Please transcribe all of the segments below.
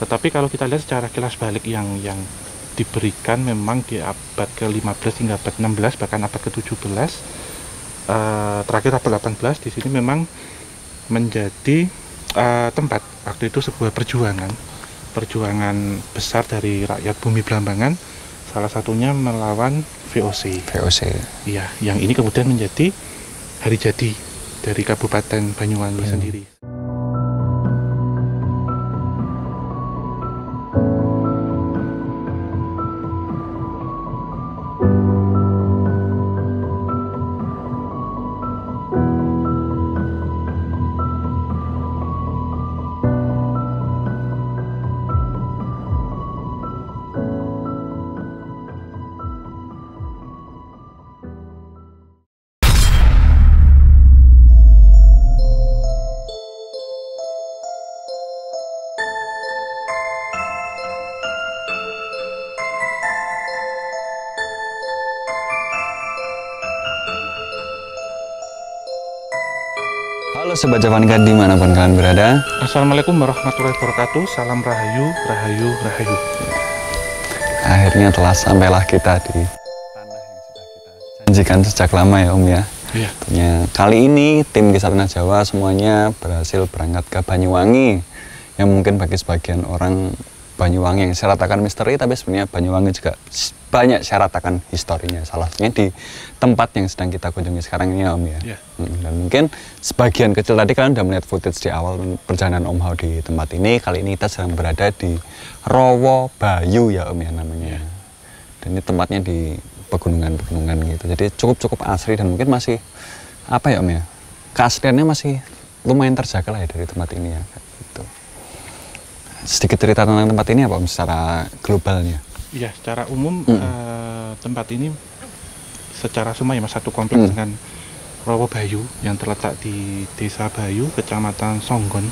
Tetapi kalau kita lihat secara kilas balik yang yang diberikan memang di abad ke-15 hingga abad 16 bahkan abad ke-17 uh, terakhir abad 18 di sini memang menjadi uh, tempat waktu itu sebuah perjuangan perjuangan besar dari rakyat bumi Belambangan salah satunya melawan VOC. VOC. Iya, yang ini kemudian menjadi hari jadi dari Kabupaten Banyuwangi hmm. sendiri. Halo Sobat Javanka di mana pun kalian berada. Assalamualaikum warahmatullahi wabarakatuh. Salam Rahayu, Rahayu, Rahayu. Akhirnya telah sampailah kita di tanah yang sudah kita janjikan sejak lama ya Om ya. Iya. Ya, Kali ini tim Kisarna Jawa semuanya berhasil berangkat ke Banyuwangi. Yang mungkin bagi sebagian orang Banyuwangi yang saya ratakan misteri tapi sebenarnya Banyuwangi juga banyak saya ratakan historinya. Salah satunya di tempat yang sedang kita kunjungi sekarang ini Om ya. Yeah. dan mungkin sebagian kecil tadi kalian sudah melihat footage di awal perjalanan Om Hao di tempat ini. Kali ini kita sedang berada di Rowo Bayu ya Om ya namanya. Yeah. dan ini tempatnya di pegunungan-pegunungan gitu. Jadi cukup-cukup asri dan mungkin masih apa ya Om ya keasliannya masih lumayan terjaga lah ya dari tempat ini ya sedikit cerita tentang tempat ini apa secara globalnya? Iya, secara umum hmm. uh, tempat ini secara semua ya satu kompleks hmm. dengan Rowo Bayu yang terletak di Desa Bayu, Kecamatan Songgon,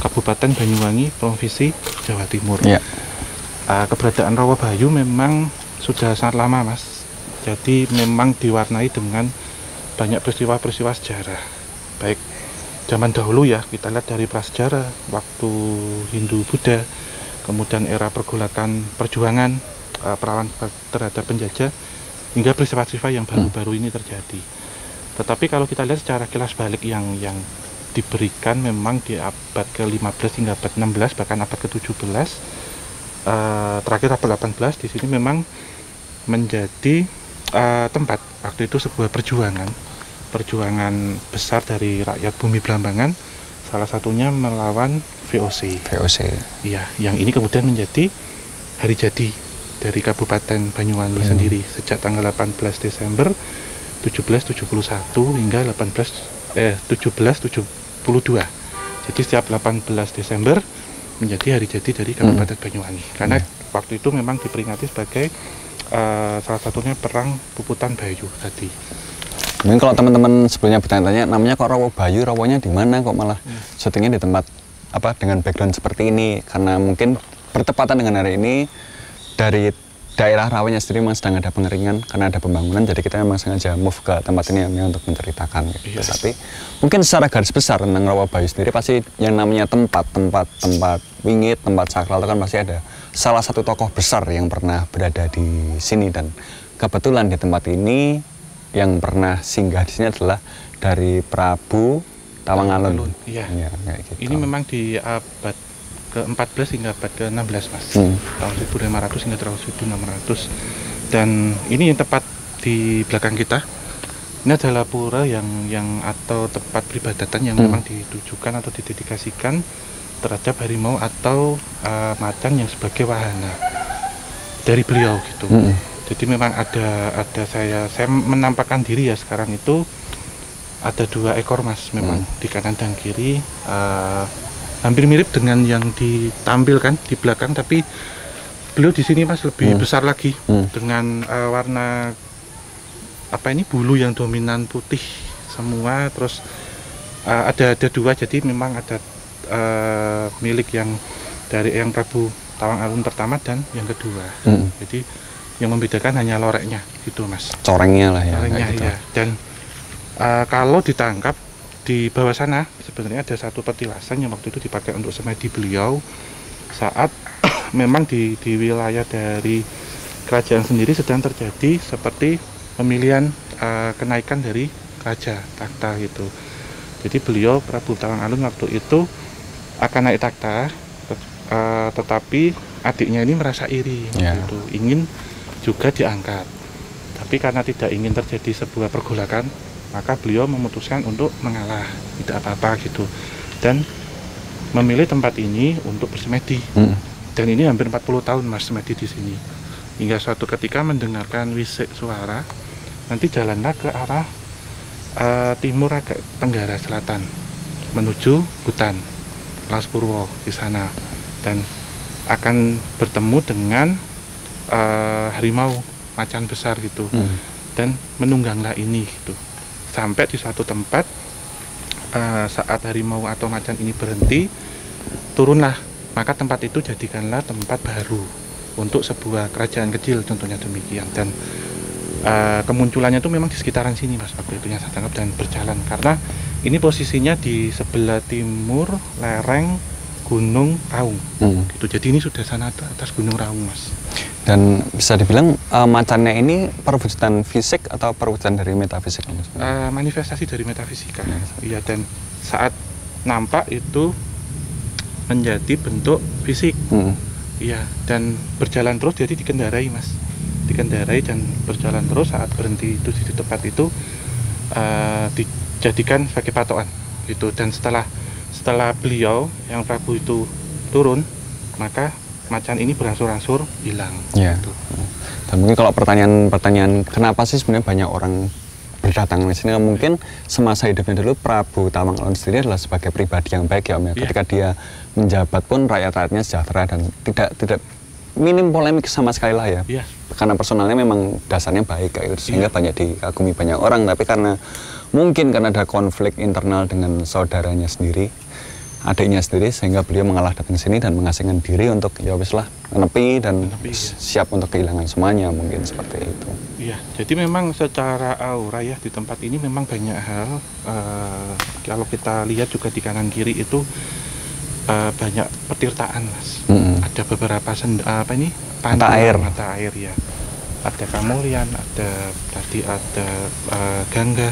Kabupaten Banyuwangi, Provinsi Jawa Timur. Ya. Uh, keberadaan Rowo Bayu memang sudah sangat lama, Mas. Jadi memang diwarnai dengan banyak peristiwa-peristiwa sejarah, baik zaman dahulu ya kita lihat dari prasejarah waktu Hindu Buddha kemudian era pergulatan perjuangan uh, perlawan terhadap penjajah hingga peristiwa-peristiwa yang baru-baru ini terjadi. Tetapi kalau kita lihat secara kilas balik yang yang diberikan memang di abad ke-15 hingga abad 16 bahkan abad ke-17 uh, terakhir abad 18 di sini memang menjadi uh, tempat waktu itu sebuah perjuangan perjuangan besar dari rakyat bumi Belambangan salah satunya melawan VOC. VOC. Iya, yang ini kemudian menjadi hari jadi dari Kabupaten Banyuwangi hmm. sendiri sejak tanggal 18 Desember 1771 hingga 18 eh 1772. Jadi setiap 18 Desember menjadi hari jadi dari Kabupaten hmm. Banyuwangi. Karena hmm. waktu itu memang diperingati sebagai uh, salah satunya perang Puputan Bayu tadi. Mungkin kalau teman-teman sebelumnya bertanya-tanya, namanya kok Rawo Bayu, rawonya di mana kok malah hmm. syutingnya di tempat apa dengan background seperti ini? Karena mungkin bertepatan dengan hari ini dari daerah rawanya sendiri memang sedang ada pengeringan karena ada pembangunan, jadi kita memang sengaja move ke tempat ini ya, untuk menceritakan. Gitu. Yes. Tapi mungkin secara garis besar tentang Rawa Bayu sendiri pasti yang namanya tempat, tempat, tempat wingit, tempat sakral itu kan pasti ada salah satu tokoh besar yang pernah berada di sini dan kebetulan di tempat ini yang pernah singgah di sini adalah dari Prabu Tawangalun. Iya. Ya, gitu. Ini memang di abad ke-14 hingga abad ke-16, Mas. Hmm. Tahun 1500 hingga tahun 1600. Dan ini yang tepat di belakang kita. Ini adalah pura yang yang atau tempat peribadatan yang hmm. memang ditujukan atau didedikasikan terhadap harimau atau uh, macan yang sebagai wahana dari beliau gitu. Hmm jadi memang ada ada saya saya menampakkan diri ya sekarang itu ada dua ekor mas memang hmm. di kanan dan kiri uh, hampir mirip dengan yang ditampilkan di belakang tapi beliau di sini mas lebih hmm. besar lagi hmm. dengan uh, warna apa ini bulu yang dominan putih semua terus uh, ada ada dua jadi memang ada uh, milik yang dari yang Prabu Tawang Alun pertama dan yang kedua hmm. jadi yang membedakan hanya loreknya gitu mas corengnya lah ya corengnya gitu. ya dan uh, kalau ditangkap di bawah sana sebenarnya ada satu petilasan yang waktu itu dipakai untuk semedi beliau saat memang di di wilayah dari kerajaan sendiri sedang terjadi seperti pemilihan uh, kenaikan dari raja takhta gitu. Jadi beliau Prabu Tawang Alun waktu itu akan naik takhta, uh, tetapi adiknya ini merasa iri, yeah. gitu. ingin juga diangkat. Tapi karena tidak ingin terjadi sebuah pergolakan, maka beliau memutuskan untuk mengalah, tidak apa-apa gitu, dan memilih tempat ini untuk bersemedi. Hmm. Dan ini hampir 40 tahun mas semedi di sini. Hingga suatu ketika mendengarkan wisik suara, nanti jalanlah ke arah uh, timur agak tenggara selatan menuju hutan Las Purwo di sana dan akan bertemu dengan uh, harimau macan besar gitu. Hmm. dan menungganglah ini gitu. Sampai di suatu tempat uh, saat harimau atau macan ini berhenti turunlah. Maka tempat itu jadikanlah tempat baru untuk sebuah kerajaan kecil contohnya demikian. Dan uh, kemunculannya itu memang di sekitaran sini mas waktu itu yang saya tangkap dan berjalan. Karena ini posisinya di sebelah timur lereng Gunung Raung. Hmm. gitu. Jadi ini sudah sana atas Gunung Raung mas dan bisa dibilang uh, macannya ini perwujudan fisik atau perwujudan dari metafisik? Uh, manifestasi dari metafisika. Iya dan saat nampak itu menjadi bentuk fisik. Hmm. iya dan berjalan terus jadi dikendarai mas. Dikendarai dan berjalan terus saat berhenti itu di tempat itu uh, dijadikan sebagai patokan gitu. Dan setelah setelah beliau yang Prabu itu turun maka macan ini berangsur-angsur hilang ya. gitu. dan mungkin kalau pertanyaan-pertanyaan kenapa sih sebenarnya banyak orang berdatangan di sini mungkin semasa hidupnya dulu Prabu Tawang Alun sendiri adalah sebagai pribadi yang baik ya Om ya. ya. Ketika dia menjabat pun rakyat-rakyatnya sejahtera dan tidak tidak minim polemik sama sekali lah ya. ya karena personalnya memang dasarnya baik kayak gitu sehingga yeah. banyak dikagumi banyak orang tapi karena mungkin karena ada konflik internal dengan saudaranya sendiri adiknya sendiri sehingga beliau mengalah datang sini dan mengasingkan diri untuk ya wis lah menepi dan menepi, ya. siap untuk kehilangan semuanya mungkin seperti itu. Iya, jadi memang secara aura ya di tempat ini memang banyak hal uh, kalau kita lihat juga di kanan kiri itu uh, banyak petirtaan mas. Mm -hmm. Ada beberapa send apa ini mata air mata air ya ada kamulian ada tadi ada uh, gangga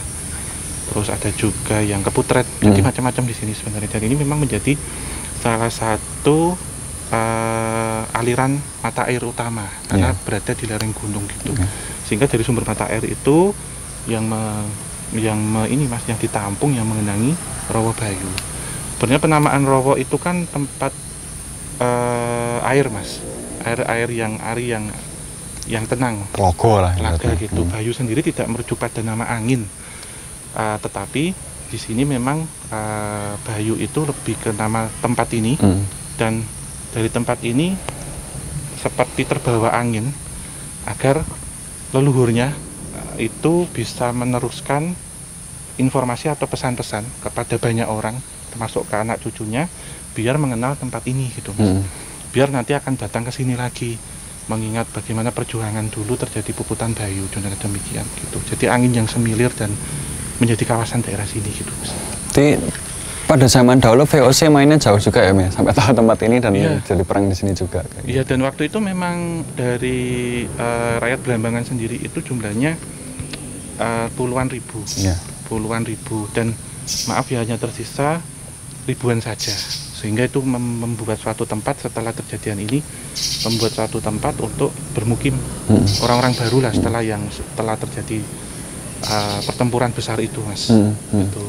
terus ada juga yang keputret jadi hmm. macam-macam di sini sebenarnya. Dan ini memang menjadi salah satu uh, aliran mata air utama karena yeah. berada di lereng gunung gitu. Yeah. sehingga dari sumber mata air itu yang me, yang me, ini mas yang ditampung yang mengenangi Rawa Bayu. Sebenarnya penamaan Rawa itu kan tempat uh, air mas. Air-air yang air yang yang tenang. Logo lah laga gitu. Hmm. Bayu sendiri tidak merujuk pada nama angin uh, tetapi di sini memang uh, Bayu itu lebih ke nama tempat ini. Hmm. dan dari tempat ini seperti terbawa angin agar leluhurnya uh, itu bisa meneruskan informasi atau pesan-pesan kepada banyak orang termasuk ke anak cucunya biar mengenal tempat ini gitu Hmm. Biar nanti akan datang ke sini lagi mengingat bagaimana perjuangan dulu terjadi puputan Bayu dan demikian gitu. Jadi angin yang semilir dan menjadi kawasan daerah sini gitu jadi pada zaman dahulu VOC mainnya jauh juga ya sampai tahu tempat ini dan iya. jadi perang di sini juga iya dan waktu itu memang dari uh, rakyat Belambangan sendiri itu jumlahnya uh, puluhan ribu. Iya. puluhan ribu. Dan maaf ya hanya tersisa ribuan saja. Sehingga itu membuat suatu tempat setelah kejadian ini membuat suatu tempat untuk bermukim. Orang-orang hmm. baru lah setelah yang setelah terjadi uh, pertempuran besar itu mas hmm. Hmm. Itu.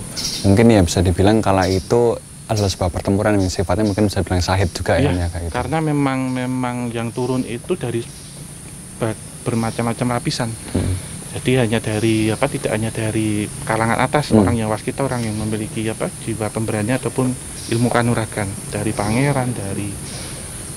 mungkin ya bisa dibilang kala itu adalah sebuah pertempuran yang sifatnya mungkin bisa dibilang sahid juga ya, ya kayak gitu. karena memang memang yang turun itu dari bermacam-macam lapisan hmm. jadi hanya dari apa tidak hanya dari kalangan atas hmm. orang yang waskita orang yang memiliki apa jiwa pemberani ataupun ilmu kanuragan dari pangeran dari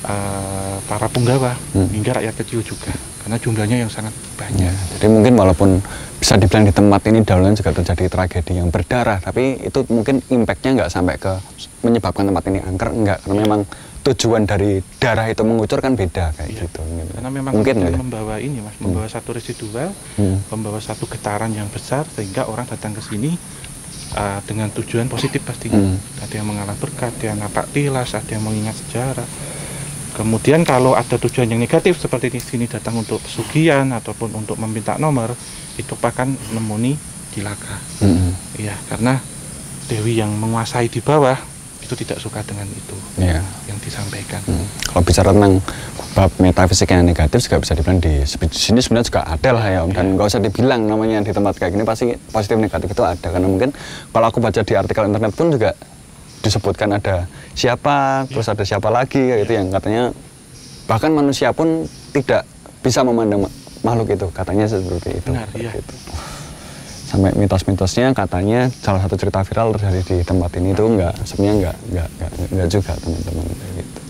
uh, para punggawa hmm. hingga rakyat kecil juga karena jumlahnya yang sangat banyak. Ya, jadi mungkin walaupun bisa dibilang di tempat ini dahulu juga terjadi tragedi yang berdarah, tapi itu mungkin impactnya nggak sampai ke menyebabkan tempat ini angker, enggak karena memang tujuan dari darah itu mengucur kan beda kayak ya. gitu. Karena memang mungkin ya. membawa ini mas, membawa hmm. satu residual, hmm. membawa satu getaran yang besar sehingga orang datang ke sini uh, dengan tujuan positif pastinya. Hmm. Ada yang mengalah berkat, ada yang napak tilas, ada yang mengingat sejarah, Kemudian kalau ada tujuan yang negatif seperti di sini datang untuk pesugihan ataupun untuk meminta nomor, itu bahkan nemuni kilaka. Mm-mm. Iya, karena dewi yang menguasai di bawah itu tidak suka dengan itu Iya. yang disampaikan. Hmm. Kalau bicara tentang bab metafisik yang negatif juga bisa dibilang di sini sebenarnya juga ada lah ya Om dan nggak usah dibilang namanya di tempat kayak gini pasti positif negatif itu ada karena mungkin kalau aku baca di artikel internet pun juga disebutkan ada siapa terus ada siapa lagi kayak gitu yang katanya bahkan manusia pun tidak bisa memandang ma- makhluk itu katanya seperti itu. Benar, iya. Gitu. sampai mitos-mitosnya katanya salah satu cerita viral terjadi di tempat ini itu enggak sebenarnya enggak enggak enggak, enggak juga teman-teman gitu.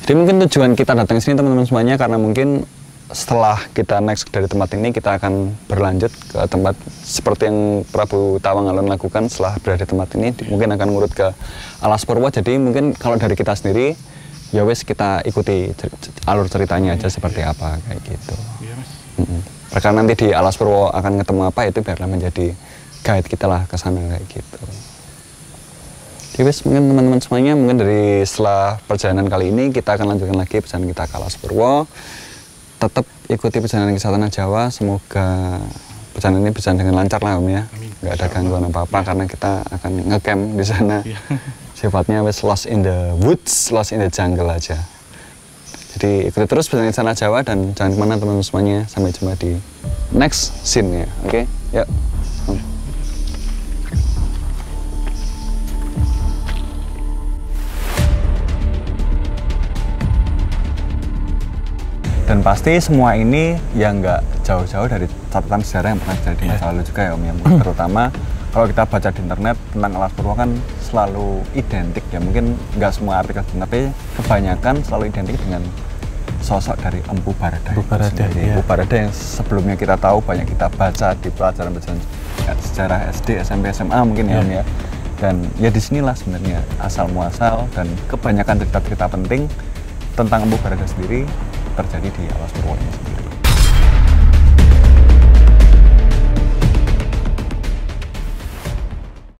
Jadi mungkin tujuan kita datang ke sini teman-teman semuanya karena mungkin setelah kita next dari tempat ini kita akan berlanjut ke tempat seperti yang Prabu Tawang Alun lakukan setelah berada di tempat ini mungkin akan ngurut ke Alas Purwo jadi mungkin kalau dari kita sendiri ya wes kita ikuti cer- alur ceritanya aja seperti apa kayak gitu. Iya, Mas. Mm-mm. Karena nanti di Alas Purwo akan ketemu apa itu biarlah menjadi guide kita lah ke sana kayak gitu. Jadi wes mungkin teman-teman semuanya mungkin dari setelah perjalanan kali ini kita akan lanjutkan lagi perjalanan kita ke Alas Purwo. Tetap ikuti perjalanan ke Tanah Jawa. Semoga perjalanan ini berjalan dengan lancar lah Om ya. Nggak ada gangguan apa-apa karena kita akan ngecamp di sana. Iya. Sifatnya wes lost in the woods, lost in the jungle aja. Jadi ikuti terus perjalanan sana Jawa dan jangan ke mana teman-teman semuanya. Sampai jumpa di next scene ya. Oke, yuk. Dan pasti semua ini yang nggak jauh-jauh dari catatan sejarah yang pernah terjadi di masa lalu juga ya Om ya. Terutama kalau kita baca di internet tentang Alas Purwo kan selalu identik ya. Mungkin nggak semua artikel tapi kebanyakan selalu identik dengan sosok dari Empu Barada. Empu Barada, sendiri. iya. Empu Barada yang sebelumnya kita tahu banyak kita baca di pelajaran-pelajaran sejarah SD, SMP, SMA mungkin ya Om ya. Dan ya di sinilah sebenarnya asal muasal dan kebanyakan cerita-cerita penting tentang Empu Barada sendiri terjadi di Alas Purwo ini sendiri.